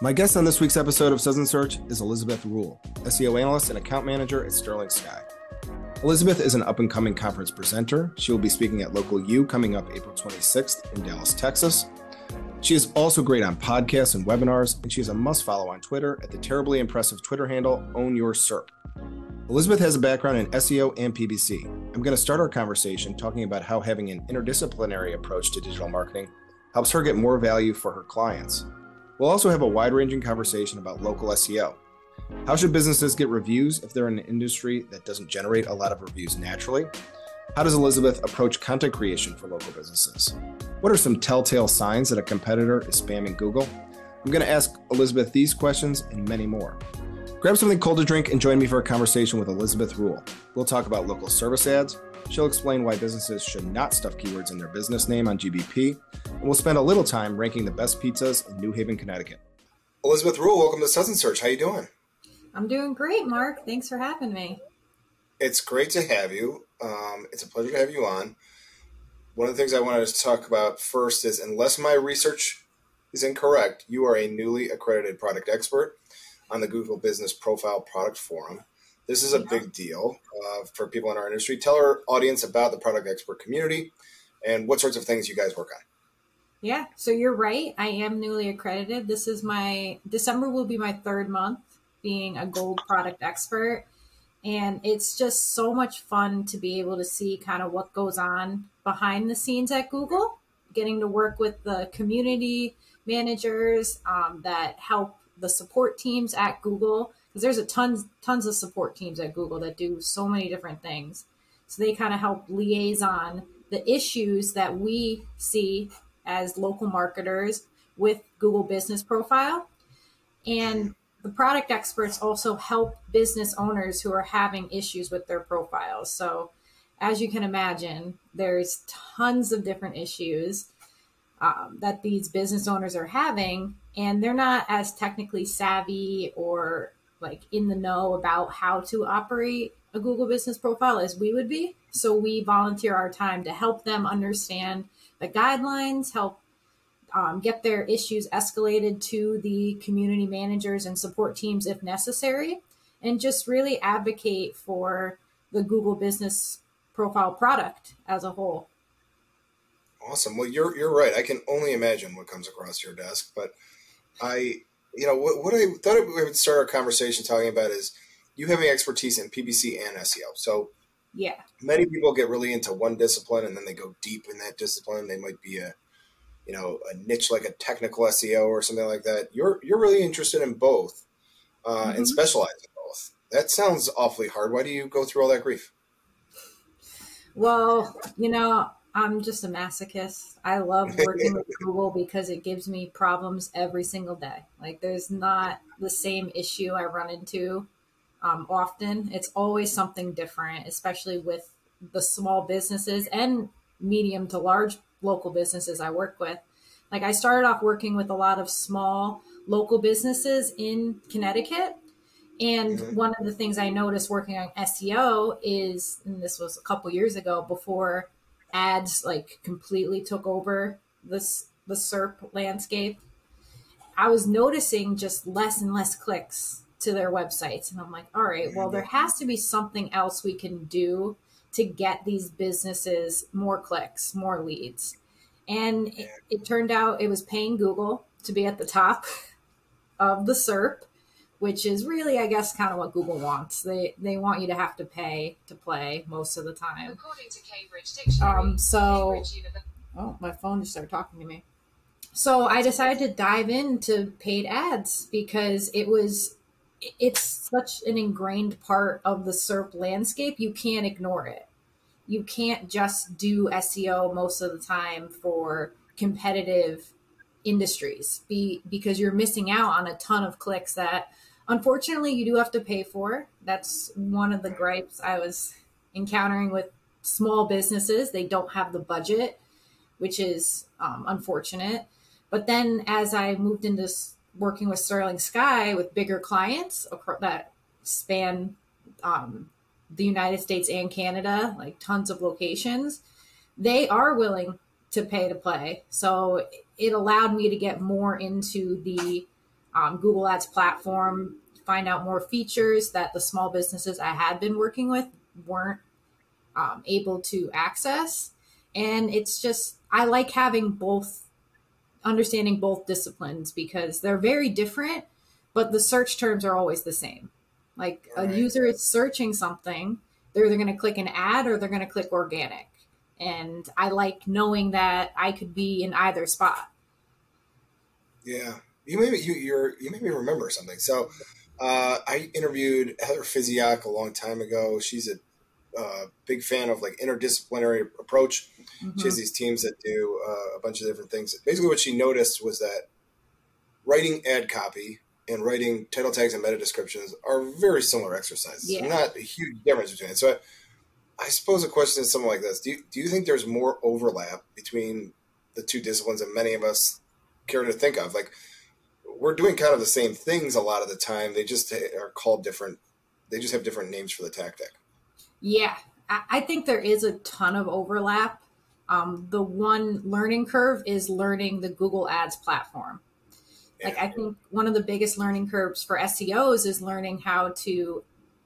My guest on this week's episode of Suds and Search is Elizabeth Rule, SEO analyst and account manager at Sterling Sky. Elizabeth is an up and coming conference presenter. She will be speaking at Local U coming up April 26th in Dallas, Texas. She is also great on podcasts and webinars, and she is a must follow on Twitter at the terribly impressive Twitter handle Own Your SERP. Elizabeth has a background in SEO and PPC. I'm going to start our conversation talking about how having an interdisciplinary approach to digital marketing helps her get more value for her clients. We'll also have a wide ranging conversation about local SEO. How should businesses get reviews if they're in an industry that doesn't generate a lot of reviews naturally? How does Elizabeth approach content creation for local businesses? What are some telltale signs that a competitor is spamming Google? I'm going to ask Elizabeth these questions and many more. Grab something cold to drink and join me for a conversation with Elizabeth Rule. We'll talk about local service ads. She'll explain why businesses should not stuff keywords in their business name on GBP, and we'll spend a little time ranking the best pizzas in New Haven, Connecticut. Elizabeth Rule, welcome to Suds and Search. How are you doing? I'm doing great, Mark. Thanks for having me. It's great to have you. Um, it's a pleasure to have you on. One of the things I wanted to talk about first is unless my research is incorrect, you are a newly accredited product expert on the Google Business Profile Product Forum. This is a big deal uh, for people in our industry. Tell our audience about the product expert community and what sorts of things you guys work on. Yeah, so you're right. I am newly accredited. This is my December will be my third month being a gold product expert. And it's just so much fun to be able to see kind of what goes on behind the scenes at Google, getting to work with the community managers um, that help the support teams at Google because there's a tons tons of support teams at Google that do so many different things. So they kind of help liaison the issues that we see as local marketers with Google Business Profile. And the product experts also help business owners who are having issues with their profiles. So, as you can imagine, there's tons of different issues um, that these business owners are having, and they're not as technically savvy or like in the know about how to operate a Google business profile as we would be. So we volunteer our time to help them understand the guidelines, help um, get their issues escalated to the community managers and support teams if necessary, and just really advocate for the Google business profile product as a whole. Awesome. Well, you're you're right. I can only imagine what comes across your desk, but I, you know, what, what I thought we would start our conversation talking about is you having expertise in PPC and SEO. So, yeah, many people get really into one discipline and then they go deep in that discipline. They might be a, you know, a niche like a technical SEO or something like that. You're you're really interested in both, uh, mm-hmm. and specialize in both. That sounds awfully hard. Why do you go through all that grief? Well, you know, I'm just a masochist. I love working with Google because it gives me problems every single day. Like there's not the same issue I run into um, often. It's always something different, especially with the small businesses and medium to large local businesses I work with. Like I started off working with a lot of small local businesses in Connecticut. And mm-hmm. one of the things I noticed working on SEO is, and this was a couple years ago before ads like completely took over this the SERP landscape, I was noticing just less and less clicks to their websites. And I'm like, all right, well, there has to be something else we can do to get these businesses more clicks, more leads. And it, it turned out it was paying Google to be at the top of the SERP which is really, I guess, kind of what Google wants. They they want you to have to pay to play most of the time. According to Cambridge Dictionary. Um, so, oh, my phone just started talking to me. So I decided to dive into paid ads because it was it's such an ingrained part of the SERP landscape. You can't ignore it. You can't just do SEO most of the time for competitive industries be, because you're missing out on a ton of clicks that Unfortunately, you do have to pay for. That's one of the gripes I was encountering with small businesses. They don't have the budget, which is um, unfortunate. But then as I moved into working with Sterling Sky with bigger clients that span um, the United States and Canada, like tons of locations, they are willing to pay to play. So it allowed me to get more into the um, Google Ads platform, find out more features that the small businesses I had been working with weren't um, able to access. And it's just, I like having both, understanding both disciplines because they're very different, but the search terms are always the same. Like a user is searching something, they're either going to click an ad or they're going to click organic. And I like knowing that I could be in either spot. Yeah, you made me you you're, you made me remember something. So uh, I interviewed Heather Physioc a long time ago. She's a uh, big fan of like interdisciplinary approach. Mm-hmm. She has mm-hmm. these teams that do uh, a bunch of different things. Basically, what she noticed was that writing ad copy and writing title tags and meta descriptions are very similar exercises. Yeah. Not a huge difference between it. So I, I suppose a question is something like this: Do you, do you think there's more overlap between the two disciplines than many of us care to think of? Like we're doing kind of the same things a lot of the time. They just are called different. They just have different names for the tactic. Yeah, I think there is a ton of overlap. Um, the one learning curve is learning the Google Ads platform. Like I think one of the biggest learning curves for SEOs is learning how to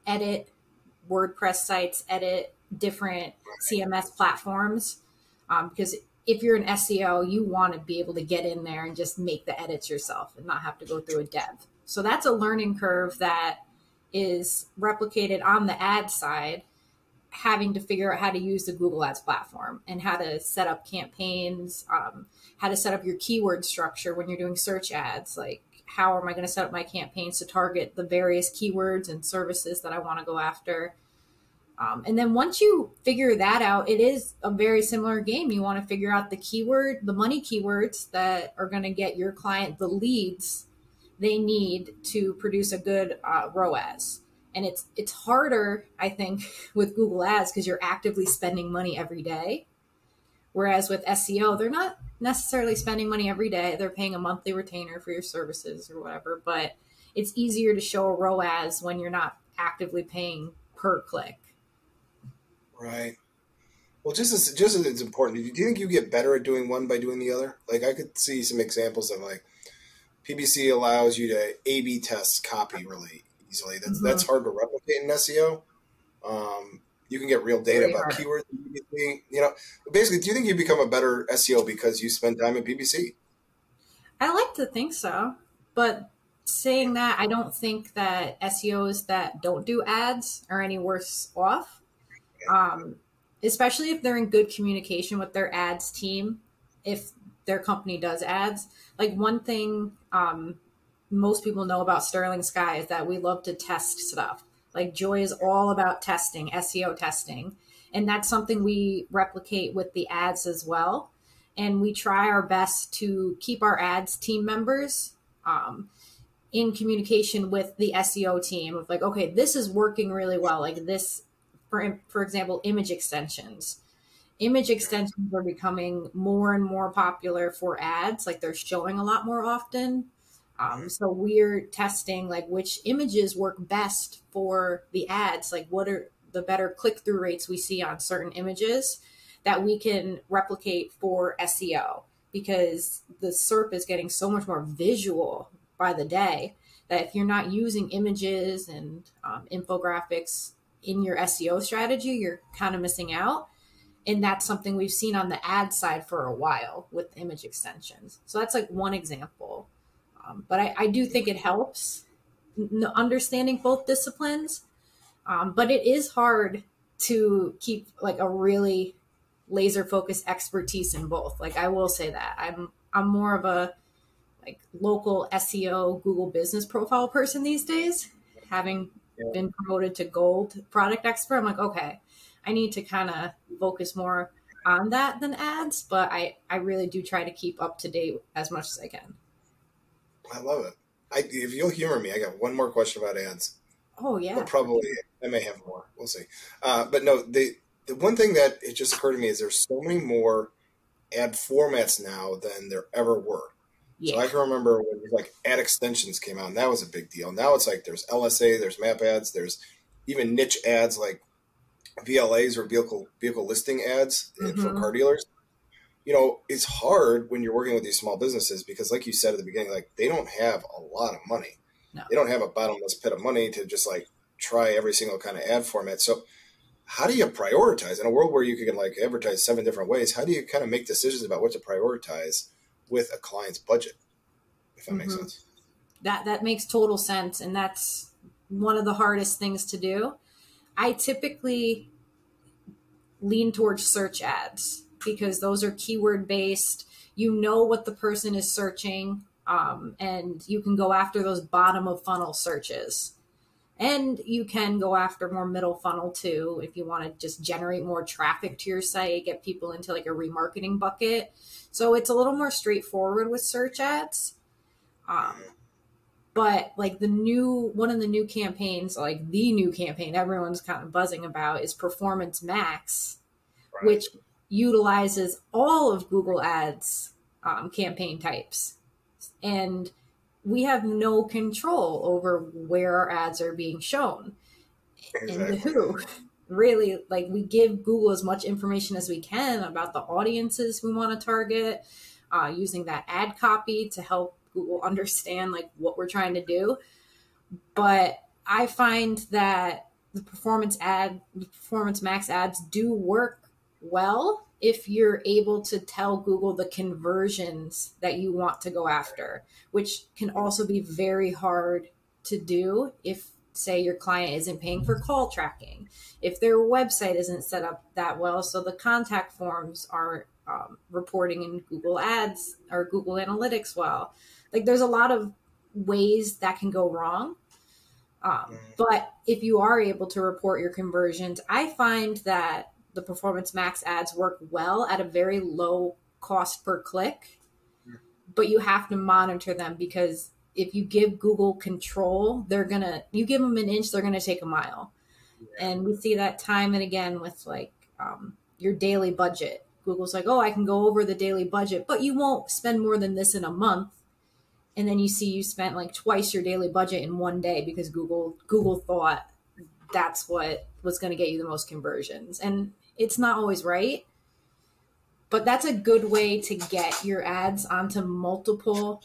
edit WordPress sites, edit different CMS platforms. Um, because if you're an SEO, you want to be able to get in there and just make the edits yourself and not have to go through a dev. So that's a learning curve that is replicated on the ad side having to figure out how to use the Google Ads platform and how to set up campaigns, um, how to set up your keyword structure when you're doing search ads. Like, how am I going to set up my campaigns to target the various keywords and services that I want to go after? Um, and then once you figure that out, it is a very similar game. You want to figure out the keyword, the money keywords that are going to get your client the leads they need to produce a good uh, ROAS. And it's it's harder i think with google ads because you're actively spending money every day. Whereas with seo they're not necessarily spending money every day. They're paying a monthly retainer for your services or whatever but it's easier to show a roas when you're not actively paying per click right well just as just as it's important do you think you get better at doing one by doing the other like i could see some examples of like ppc allows you to a b test copy really easily. That's mm-hmm. that's hard to replicate in SEO. Um, you can get real data about hard. keywords. You know, basically, do you think you become a better SEO because you spend time at PPC? I like to think so, but saying that, I don't think that SEOs that don't do ads are any worse off. Um, especially if they're in good communication with their ads team, if their company does ads. Like one thing um, most people know about Sterling Sky is that we love to test stuff. Like Joy is all about testing, SEO testing. And that's something we replicate with the ads as well. And we try our best to keep our ads team members um, in communication with the SEO team of like, okay, this is working really well. Like this, for, for example, image extensions. Image extensions are becoming more and more popular for ads. Like they're showing a lot more often um, so we're testing like which images work best for the ads, like what are the better click through rates we see on certain images that we can replicate for SEO because the SERP is getting so much more visual by the day that if you're not using images and um, infographics in your SEO strategy, you're kind of missing out. And that's something we've seen on the ad side for a while with image extensions. So that's like one example. Um, but I, I, do think it helps understanding both disciplines. Um, but it is hard to keep like a really laser focused expertise in both. Like I will say that I'm I'm more of a like local SEO Google business profile person these days. Having yeah. been promoted to gold product expert, I'm like, okay, I need to kind of focus more on that than ads, but I, I really do try to keep up to date as much as I can. I love it. I, if you'll humor me, I got one more question about ads. Oh yeah, but probably I may have more. We'll see. Uh, but no, the the one thing that it just occurred to me is there's so many more ad formats now than there ever were. Yeah. So I can remember when like ad extensions came out, and that was a big deal. Now it's like there's LSA, there's map ads, there's even niche ads like VLAs or vehicle vehicle listing ads mm-hmm. for car dealers. you know, it's hard when you're working with these small businesses because, like you said at the beginning, like they don't have a lot of money. No. They don't have a bottomless pit of money to just like try every single kind of ad format. So, how do you prioritize in a world where you can like advertise seven different ways? How do you kind of make decisions about what to prioritize with a client's budget? If that mm-hmm. makes sense. That that makes total sense, and that's one of the hardest things to do. I typically lean towards search ads because those are keyword based. You know what the person is searching, um, and you can go after those bottom of funnel searches. And you can go after more middle funnel too if you want to just generate more traffic to your site, get people into like a remarketing bucket. So it's a little more straightforward with search ads. Um, but like the new one of the new campaigns, like the new campaign everyone's kind of buzzing about is Performance Max, right. which utilizes all of Google Ads um, campaign types. And we have no control over where our ads are being shown exactly. and who. Really, like we give Google as much information as we can about the audiences we want to target, uh, using that ad copy to help Google understand like what we're trying to do. But I find that the performance ad, the performance max ads do work well if you're able to tell Google the conversions that you want to go after, which can also be very hard to do if, say, your client isn't paying for call tracking, if their website isn't set up that well, so the contact forms aren't um, reporting in Google Ads or Google Analytics well. Like, there's a lot of ways that can go wrong. Um, mm. but if you are able to report your conversions, I find that the Performance Max ads work well at a very low cost per click, but you have to monitor them because if you give Google control, they're gonna you give them an inch, they're gonna take a mile, yeah. and we see that time and again with like um, your daily budget. Google's like, oh, I can go over the daily budget, but you won't spend more than this in a month. And then you see you spent like twice your daily budget in one day because Google Google thought that's what was going to get you the most conversions. And it's not always right but that's a good way to get your ads onto multiple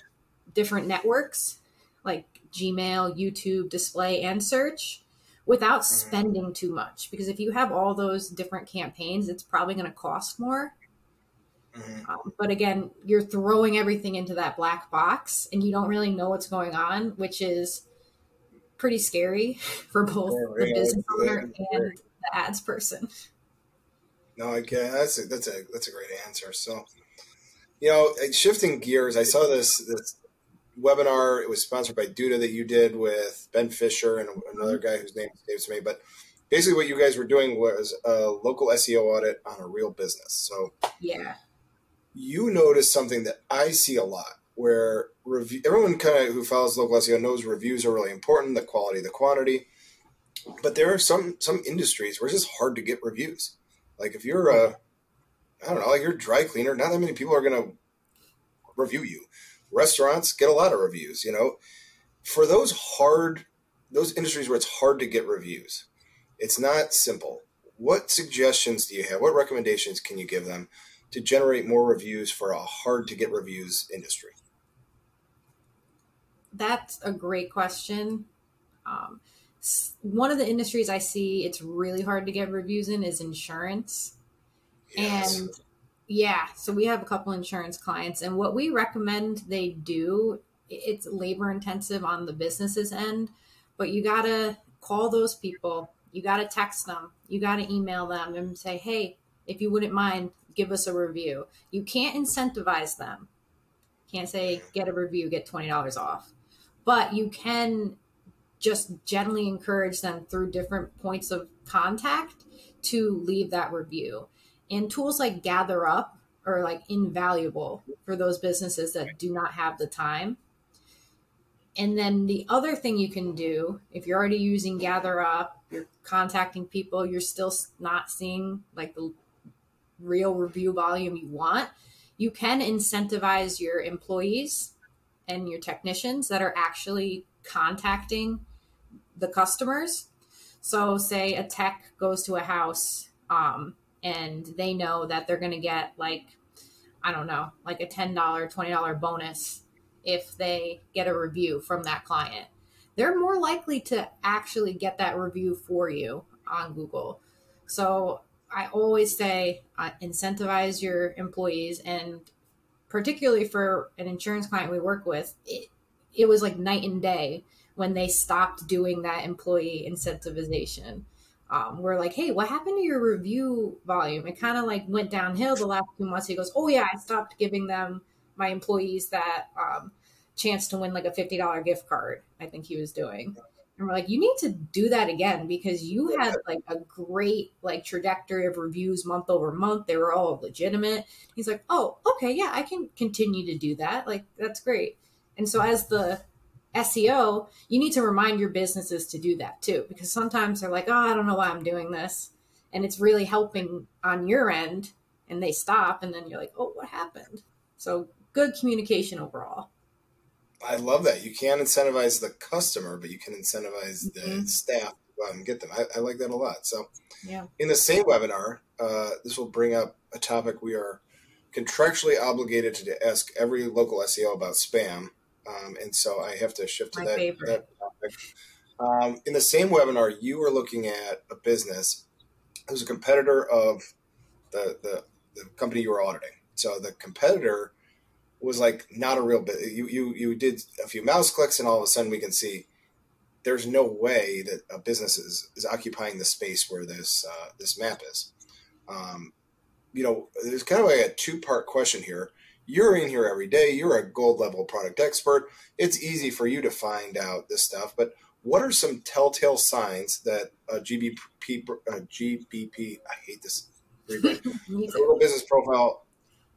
different networks like Gmail, YouTube, display, and search without mm-hmm. spending too much. Because if you have all those different campaigns, it's probably going to cost more. Mm-hmm. Um, but again, you're throwing everything into that black box and you don't really know what's going on, which is pretty scary for both yeah, the business owner and the ads person. No, I get that's a, that's a that's a great answer. So, you know, shifting gears, I saw this this webinar. It was sponsored by Duda that you did with Ben Fisher and another guy whose name escapes me. But basically, what you guys were doing was a local SEO audit on a real business. So, yeah, you noticed something that I see a lot, where review everyone kind of who follows local SEO knows reviews are really important, the quality, the quantity. But there are some some industries where it's just hard to get reviews. Like if you're a, I don't know, like you're a dry cleaner, not that many people are going to review you. Restaurants get a lot of reviews, you know. For those hard, those industries where it's hard to get reviews, it's not simple. What suggestions do you have? What recommendations can you give them to generate more reviews for a hard to get reviews industry? That's a great question. Um, one of the industries I see it's really hard to get reviews in is insurance. Yes. And yeah, so we have a couple insurance clients and what we recommend they do it's labor intensive on the business's end, but you got to call those people. You got to text them. You got to email them and say, "Hey, if you wouldn't mind, give us a review." You can't incentivize them. Can't say get a review, get $20 off. But you can just gently encourage them through different points of contact to leave that review. And tools like GatherUp are like invaluable for those businesses that do not have the time. And then the other thing you can do, if you're already using GatherUp, you're contacting people, you're still not seeing like the real review volume you want, you can incentivize your employees and your technicians that are actually contacting the customers. So, say a tech goes to a house um, and they know that they're going to get like I don't know, like a $10, $20 bonus if they get a review from that client. They're more likely to actually get that review for you on Google. So I always say uh, incentivize your employees, and particularly for an insurance client we work with, it, it was like night and day when they stopped doing that employee incentivization. Um, we're like, hey, what happened to your review volume? It kind of like went downhill the last few months. He goes, oh yeah, I stopped giving them my employees that um, chance to win like a fifty dollar gift card. I think he was doing, and we're like, you need to do that again because you had like a great like trajectory of reviews month over month. They were all legitimate. He's like, oh, okay, yeah, I can continue to do that. Like that's great. And so as the SEO, you need to remind your businesses to do that too, because sometimes they're like, oh, I don't know why I'm doing this. And it's really helping on your end, and they stop, and then you're like, oh, what happened? So good communication overall. I love that. You can't incentivize the customer, but you can incentivize the mm-hmm. staff to go out and get them. I, I, like that a lot. So, yeah. in the same webinar, uh, this will bring up a topic we are contractually obligated to ask every local SEO about spam um, and so I have to shift to that, that, topic. Um, in the same webinar, you were looking at a business who's a competitor of the, the, the company you were auditing. So the competitor was like not a real bit. You, you, you did a few mouse clicks, and all of a sudden we can see there's no way that a business is, is occupying the space where this uh, this map is. Um, you know, there's kind of like a two part question here you're in here every day. You're a gold level product expert. It's easy for you to find out this stuff. But what are some telltale signs that a GBP, a GBP, I hate this, total business profile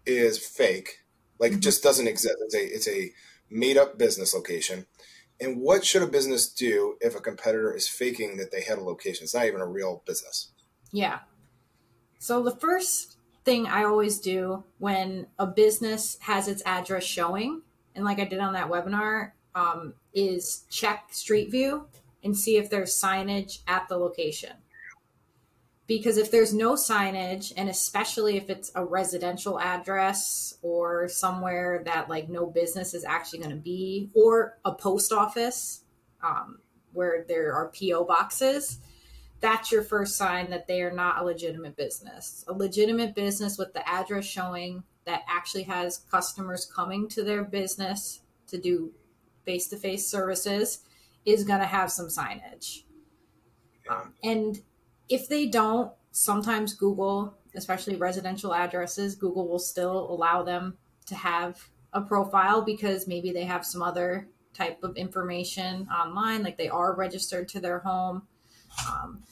is fake, like mm-hmm. just doesn't exist. It's a, it's a made up business location. And what should a business do if a competitor is faking that they had a location? It's not even a real business. Yeah. So the first thing I always do when a business has its address showing, and like I did on that webinar, um, is check Street View and see if there's signage at the location. Because if there's no signage, and especially if it's a residential address or somewhere that like no business is actually going to be, or a post office um, where there are PO boxes, that's your first sign that they are not a legitimate business. A legitimate business with the address showing that actually has customers coming to their business to do face to face services is going to have some signage. Um, and if they don't, sometimes Google, especially residential addresses, Google will still allow them to have a profile because maybe they have some other type of information online, like they are registered to their home. Um,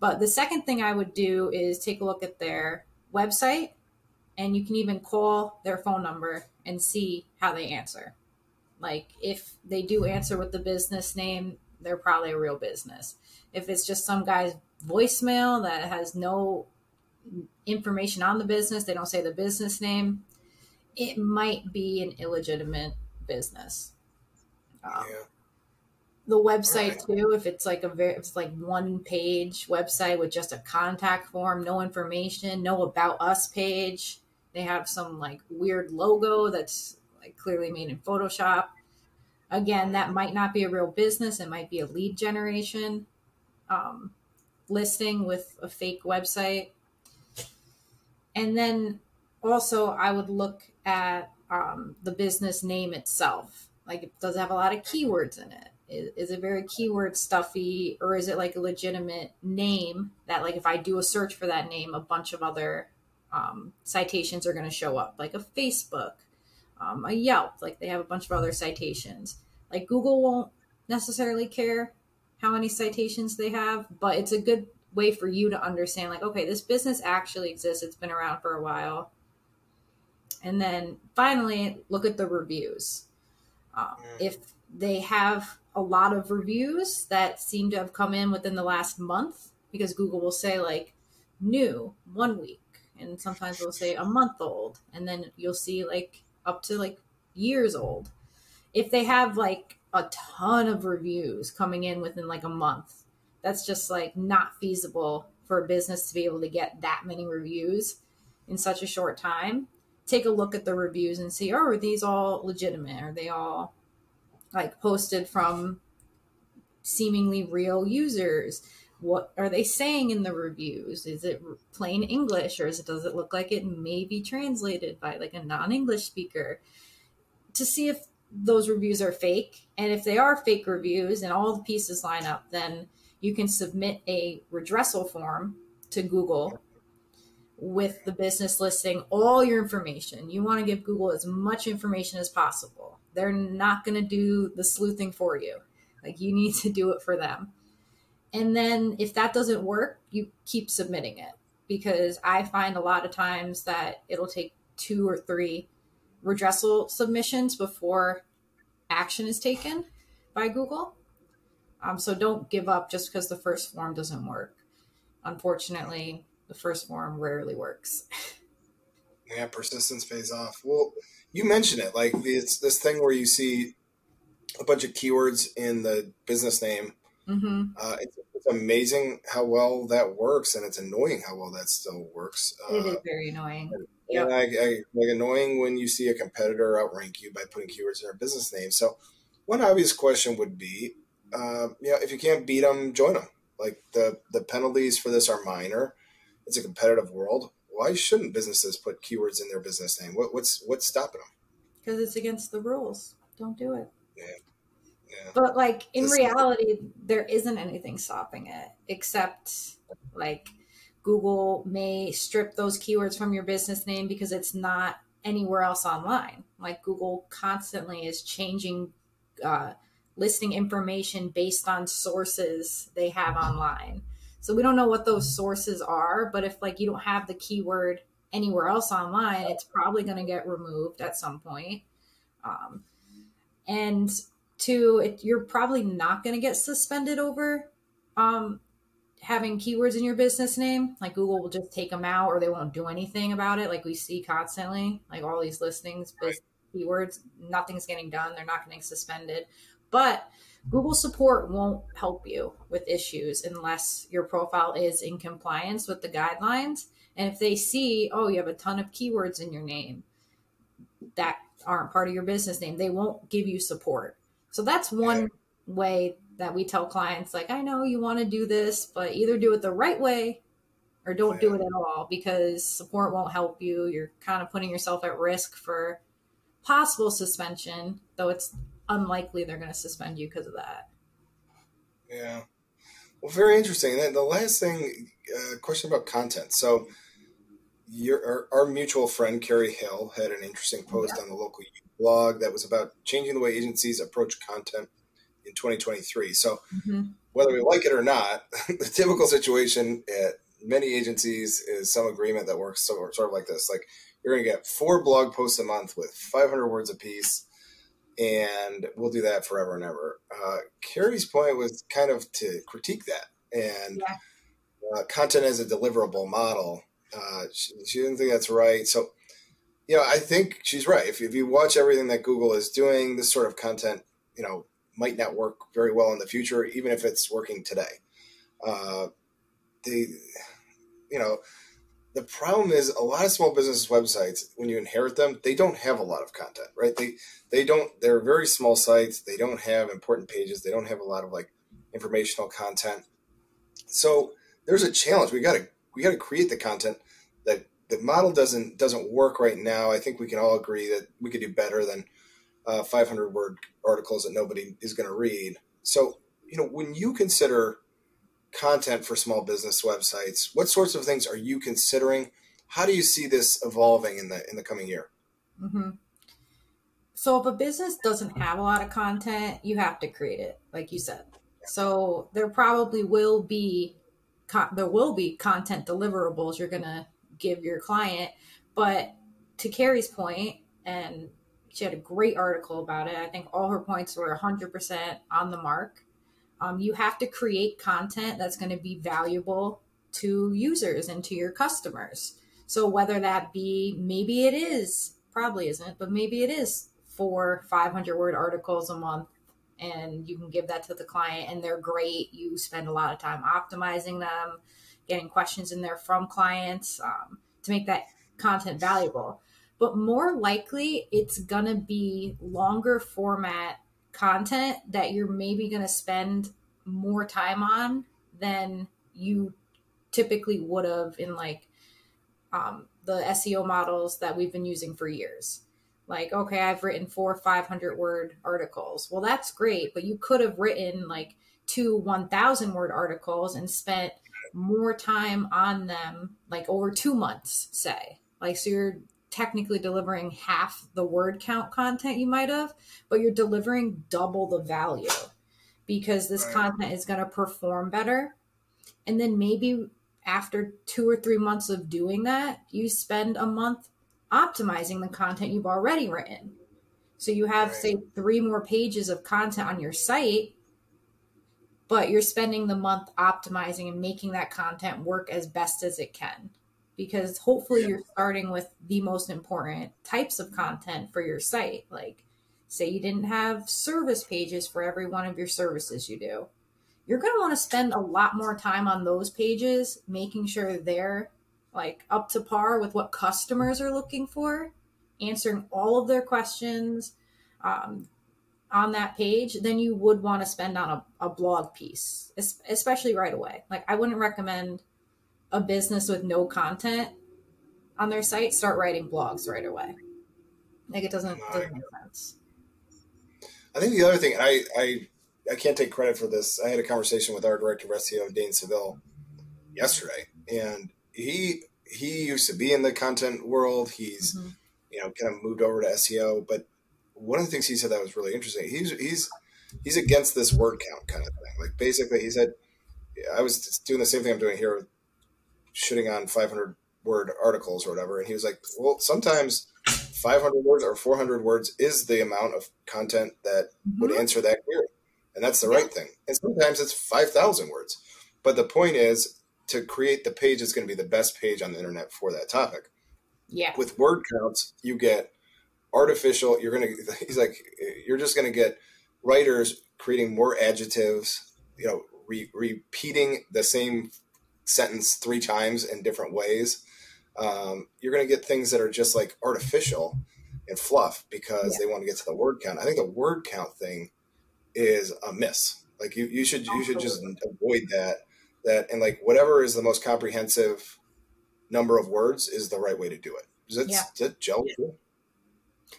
but the second thing I would do is take a look at their website, and you can even call their phone number and see how they answer. Like if they do answer with the business name, they're probably a real business. If it's just some guy's voicemail that has no information on the business, they don't say the business name, it might be an illegitimate business. Um, yeah the website too if it's like a very it's like one page website with just a contact form no information no about us page. They have some like weird logo that's like clearly made in photoshop. Again that might not be a real business. It might be a lead generation um, listing with a fake website. And then also i would look at um, the business name itself. Like it does have a lot of keywords in it is, is it very keyword stuffy or is it like a legitimate name that like if i do a search for that name a bunch of other um, citations are going to show up like a facebook um, a yelp like they have a bunch of other citations. Like google won't necessarily care how many citations they have but it's a good way for you to understand like okay this business actually exists it's been around for a while. And then finally look at the reviews. Um, if they have a lot of reviews that seem to have come in within the last month because Google will say like new one week and sometimes they'll say a month old and then you'll see like up to like years old. If they have like a ton of reviews coming in within like a month, that's just like not feasible for a business to be able to get that many reviews in such a short time. take a look at the reviews and see, oh, are these all legitimate? Are they all like posted from seemingly real users? What are they saying in the reviews? Is it plain English or is it, does it look like it may be translated by like a non English speaker? To see if those reviews are fake. And if they are fake reviews and all the pieces line up, then you can submit a redressal form to Google with the business listing all your information. You want to give Google as much information as possible. They're not going to do the sleuthing for you. Like you need to do it for them. And then if that doesn't work, you keep submitting it because I find a lot of times that it'll take two or three redressal submissions before action is taken by Google. Um, so don't give up just because the first form doesn't work. Unfortunately, the first form rarely works. yeah, persistence pays off. Well, you mentioned it, like it's this thing where you see a bunch of keywords in the business name. Mm-hmm. Uh, it's, it's, amazing how well that works, and it's annoying how well that still works. Uh, it is very annoying. And, yep. I, I, like annoying when you see a competitor outrank you by putting keywords in their business name. So, one obvious question would be, uh, yeah, if you can't beat them, join them. Like the the penalties for this are minor. It's a competitive world. Why shouldn't businesses put keywords in their business name? What, what's what's stopping them? Because it's against the rules. Don't do it. Yeah. Yeah. But like in this reality, there isn't anything stopping it except like Google may strip those keywords from your business name because it's not anywhere else online. Like Google constantly is changing uh, listing information based on sources they have online. So we don't know what those sources are, but if like you don't have the keyword anywhere else online, it's probably going to get removed at some point. Um, and two, it, you're probably not going to get suspended over um, having keywords in your business name. Like Google will just take them out, or they won't do anything about it. Like we see constantly, like all these listings, keywords, nothing's getting done. They're not getting suspended. But Google support won't help you with issues unless your profile is in compliance with the guidelines. And if they see, oh, you have a ton of keywords in your name that aren't part of your business name, they won't give you support. So that's one way that we tell clients, like, I know you want to do this, but either do it the right way or don't do it at all because support won't help you. You're kind of putting yourself at risk for possible suspension, though it's unlikely they're going to suspend you because of that. Yeah. Well, very interesting. And then the last thing, uh, question about content. So, your our, our, mutual friend Carrie Hill had an interesting post yeah. on the local blog that was about changing the way agencies approach content in 2023. So, mm-hmm. whether we like it or not, the typical situation at many agencies is some agreement that works sort of like this: like you're going to get four blog posts a month with 500 words apiece and we'll do that forever and ever. Uh, Carrie's point was kind of to critique that and yeah. uh, content as a deliverable model. Uh, she, she, didn't think that's right. So, you know, I think she's right. If, if you watch everything that Google is doing, this sort of content, you know, might not work very well in the future, even if it's working today. Uh, the, you know, the problem is a lot of small business websites when you inherit them they don't have a lot of content right? They they don't they're very small sites. They don't have important pages. They don't have a lot of like informational content. So there's a challenge. We got to we got to create the content that the model doesn't doesn't work right now. I think we can all agree that we could do better than uh, 500 word articles that nobody is going to read. So you know when you consider content for small business websites. What sorts of things are you considering? How do you see this evolving in the in the coming year? Mm-hmm. So if a business doesn't have a lot of content, you have to create it, like you said. So there probably will be there will be content deliverables you're going to give your client, but to Carrie's point, and she had a great article about it. I think all her points were 100% on the mark um, you have to create content that's going to be valuable to users and to your customers. So whether that be maybe it is, probably isn't, but maybe it is four 500 word articles a month and you can give that to the client and they're great. You spend a lot of time optimizing them, getting questions in there from clients um, to make that content valuable. but more likely it's gonna be longer format content that you're maybe gonna spend more time on than you typically would have in like um, the SEO models that we've been using for years. Like, okay, I've written four 500 word articles. Well, that's great, but you could have written like two 1,000 word articles and spent more time on them, like over two months, say. Like, so you're technically delivering half the word count content you might have, but you're delivering double the value because this right. content is going to perform better. And then maybe after two or three months of doing that, you spend a month optimizing the content you've already written. So you have, right. say, three more pages of content on your site, but you're spending the month optimizing and making that content work as best as it can. Because hopefully you're starting with the most important types of content for your site. Like, say you didn't have service pages for every one of your services you do. You're going to want to spend a lot more time on those pages, making sure they're like up to par with what customers are looking for, answering all of their questions um, on that page, then you would want to spend on a, a blog piece, especially right away. Like, I wouldn't recommend a business with no content on their site start writing blogs right away. Like, it doesn't, doesn't make sense. I think the other thing, I, I, I can't take credit for this. I had a conversation with our director of SEO, Dane Seville, yesterday, and he he used to be in the content world. He's mm-hmm. you know kind of moved over to SEO, but one of the things he said that was really interesting. He's he's he's against this word count kind of thing. Like basically, he said, I was doing the same thing I'm doing here, shooting on 500 word articles or whatever, and he was like, well, sometimes 500 words or 400 words is the amount of content that mm-hmm. would answer that query, and that's the right thing. And sometimes it's 5,000 words, but the point is to create the page that's going to be the best page on the internet for that topic. Yeah. With word counts, you get artificial. You're going to, he's like, you're just going to get writers creating more adjectives, you know, re- repeating the same sentence three times in different ways. Um, you're going to get things that are just like artificial and fluff because yeah. they want to get to the word count. I think the word count thing is a miss. Like you, you should, you should just avoid that that and like whatever is the most comprehensive number of words is the right way to do it. Does that, yeah. does that gel yeah.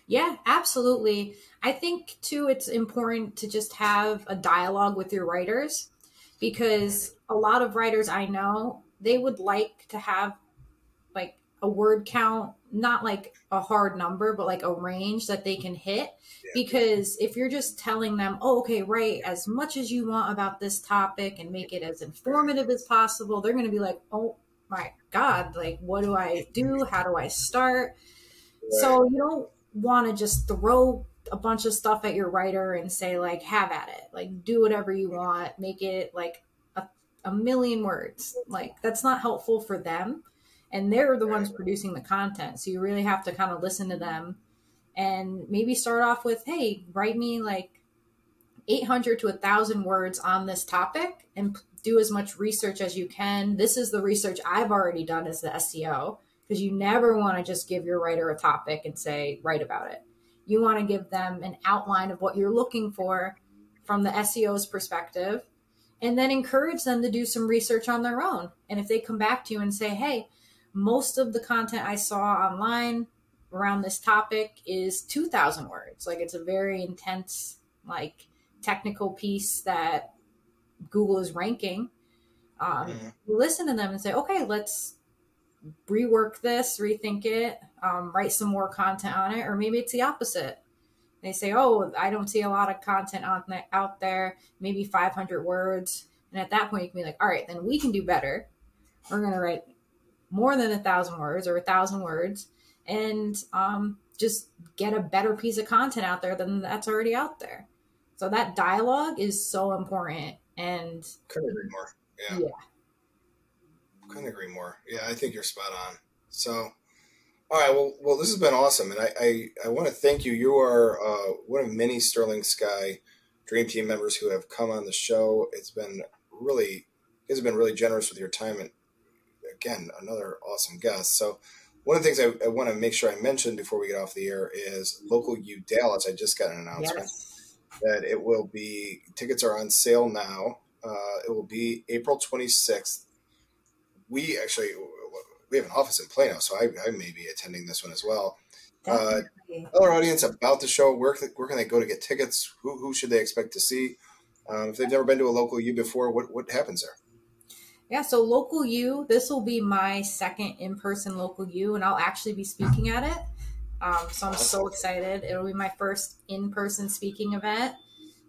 Yeah, absolutely. I think too it's important to just have a dialogue with your writers because a lot of writers I know, they would like to have like a word count, not like a hard number, but like a range that they can hit. Yeah. Because if you're just telling them, oh, okay, write as much as you want about this topic and make it as informative as possible, they're going to be like, oh my God, like, what do I do? How do I start? Right. So you don't want to just throw a bunch of stuff at your writer and say, like, have at it. Like, do whatever you want, make it like a, a million words. Like, that's not helpful for them and they're the ones producing the content. So you really have to kind of listen to them and maybe start off with, hey, write me like 800 to 1,000 words on this topic and do as much research as you can. This is the research I've already done as the SEO because you never want to just give your writer a topic and say, write about it. You want to give them an outline of what you're looking for from the SEO's perspective and then encourage them to do some research on their own. And if they come back to you and say, hey, most of the content I saw online around this topic is 2000 words like it's a very intense like technical piece that google is ranking um, mm-hmm. listen to them and say okay let's rework this rethink it um, write some more content on it or maybe it's the opposite they say oh i don't see a lot of content on the, out there maybe 500 words and at that point you can be like all right then we can do better we're going to write more than a thousand words or a thousand words and um, just get a better piece of content out there than that's already out there. So that dialogue is so important. And couldn't agree more. Yeah. yeah. Couldn't agree more. Yeah, I think you're spot on. So, all right. Well, well, this has been awesome, and I I, I want to thank you. You are uh, one of many Sterling Sky Dream Team members who have come on the show. It's been really, you guys have been really generous with your time and again, another awesome guest. So one of the things I, I want to make sure I mention before we get off the air is local U Dallas. I just got an announcement yes. that it will be tickets are on sale now. Uh, it will be April 26th. We actually we have an office in Plano, so I, I may be attending this one as well. Uh, tell our audience about the show. Where, where can they go to get tickets? Who, who should they expect to see? Um, if they've never been to a local U before, what, what happens there? Yeah, so local U, this will be my second in person local U, and I'll actually be speaking at it. Um, so I'm so excited. It'll be my first in person speaking event.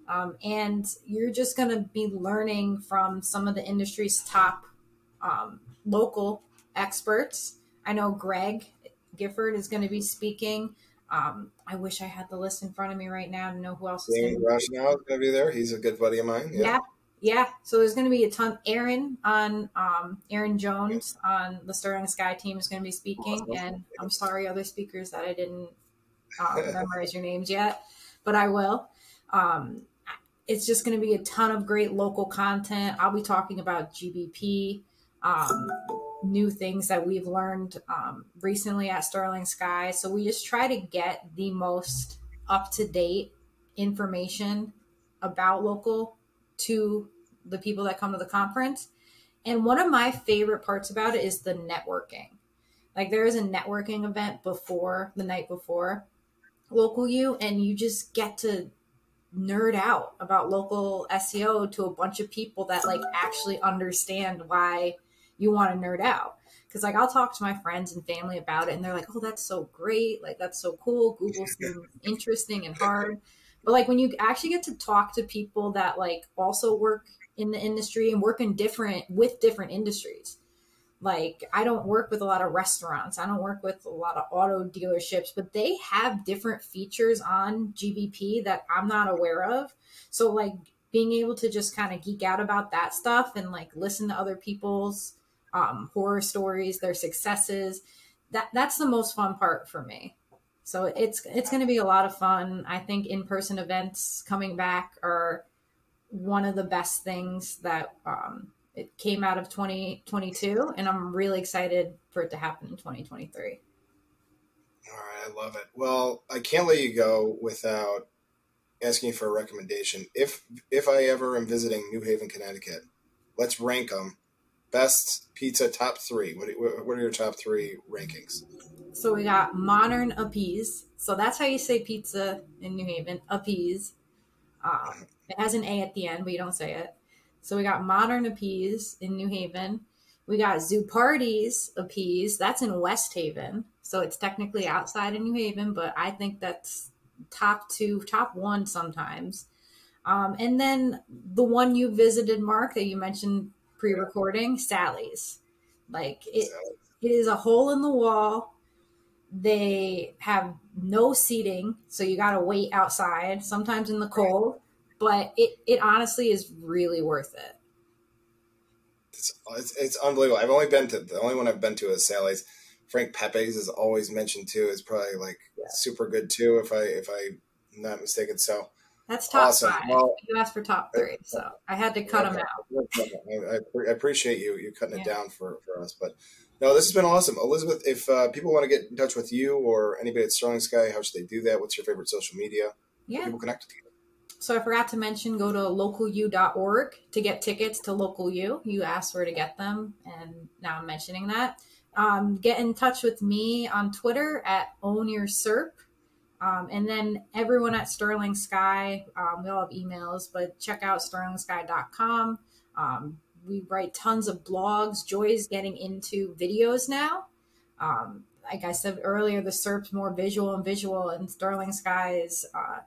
Um, and you're just going to be learning from some of the industry's top um, local experts. I know Greg Gifford is going to be speaking. Um, I wish I had the list in front of me right now to know who else is going to be. going to be there. He's a good buddy of mine. Yeah. yeah. yeah. So there's going to be a ton. Aaron on um, Aaron Jones on the Sterling Sky team is going to be speaking, awesome. and I'm sorry, other speakers that I didn't uh, memorize your names yet, but I will. Um, it's just going to be a ton of great local content. I'll be talking about GBP, um, new things that we've learned um, recently at Sterling Sky. So we just try to get the most up to date information about local to the people that come to the conference. And one of my favorite parts about it is the networking. Like there is a networking event before the night before local U, and you just get to nerd out about local SEO to a bunch of people that like actually understand why you want to nerd out. Cause like I'll talk to my friends and family about it and they're like, oh, that's so great. Like that's so cool. Google seems interesting and hard. But like when you actually get to talk to people that like also work in the industry and work in different with different industries. Like I don't work with a lot of restaurants. I don't work with a lot of auto dealerships, but they have different features on GBP that I'm not aware of. So like being able to just kind of geek out about that stuff and like listen to other people's um, horror stories, their successes. That that's the most fun part for me. So it's it's going to be a lot of fun. I think in person events coming back are one of the best things that um, it came out of 2022, and I'm really excited for it to happen in 2023. All right, I love it. Well, I can't let you go without asking for a recommendation. If if I ever am visiting New Haven, Connecticut, let's rank them best pizza top three. What, what are your top three rankings? So we got Modern Apizza. So that's how you say pizza in New Haven. Apizza. Um, it has an A at the end, but you don't say it. So we got Modern Apizza in New Haven. We got Zuppardi's Apizza. That's in West Haven. So it's technically outside of New Haven, but I think that's top two, top one sometimes. Um, and then the one you visited, Mark, that you mentioned pre-recording Sally's. Like it, it is a hole in the wall. They have no seating, so you got to wait outside, sometimes in the cold. But it, it honestly is really worth it. It's, it's, it's unbelievable. I've only been to the only one I've been to is Sally's. Frank Pepe's is always mentioned too. Is probably like yeah. super good too, if I if I'm not mistaken. So that's top awesome. five. Well, you asked for top three, so I had to cut them out. I, I, appreciate you you cutting yeah. it down for, for us. But no, this has been awesome, Elizabeth. If uh, people want to get in touch with you or anybody at Sterling Sky, how should they do that? What's your favorite social media? Yeah, people connect with you. So I forgot to mention, go to localu.org to get tickets to Local U. You asked where to get them, and now I'm mentioning that. Um, get in touch with me on Twitter at Own Your SERP. Um, and then everyone at Sterling Sky, um, we all have emails, but check out sterlingsky.com. Um, we write tons of blogs. Joy's getting into videos now. Um, like I said earlier, the SERP's more visual and visual, and Sterling Sky is uh,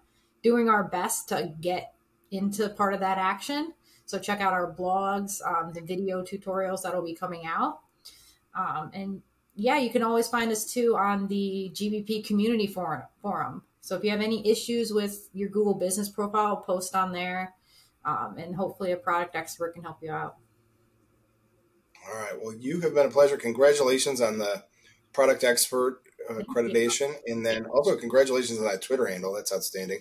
doing our best to get into part of that action. So check out our blogs, um, the video tutorials that'll be coming out. Um, and yeah, you can always find us too on the GBP community forum. forum. So if you have any issues with your Google business profile, post on there, um, and hopefully a product expert can help you out. All right. Well, you have been a pleasure. Congratulations on the product expert uh, accreditation, and then also congratulations on that Twitter handle. That's outstanding.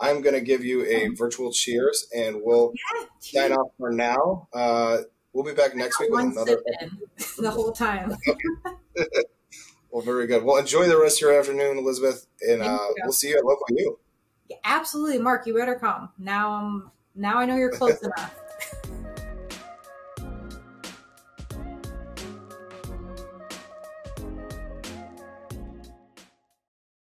I'm going to give you a virtual cheers, and we'll yeah, sign off for now. Uh, we'll be back next week with another. the whole time. Well, very good. Well, enjoy the rest of your afternoon, Elizabeth, and uh, we'll see you at local U. Yeah, absolutely, Mark. You better come. Now, um, now I know you're close enough.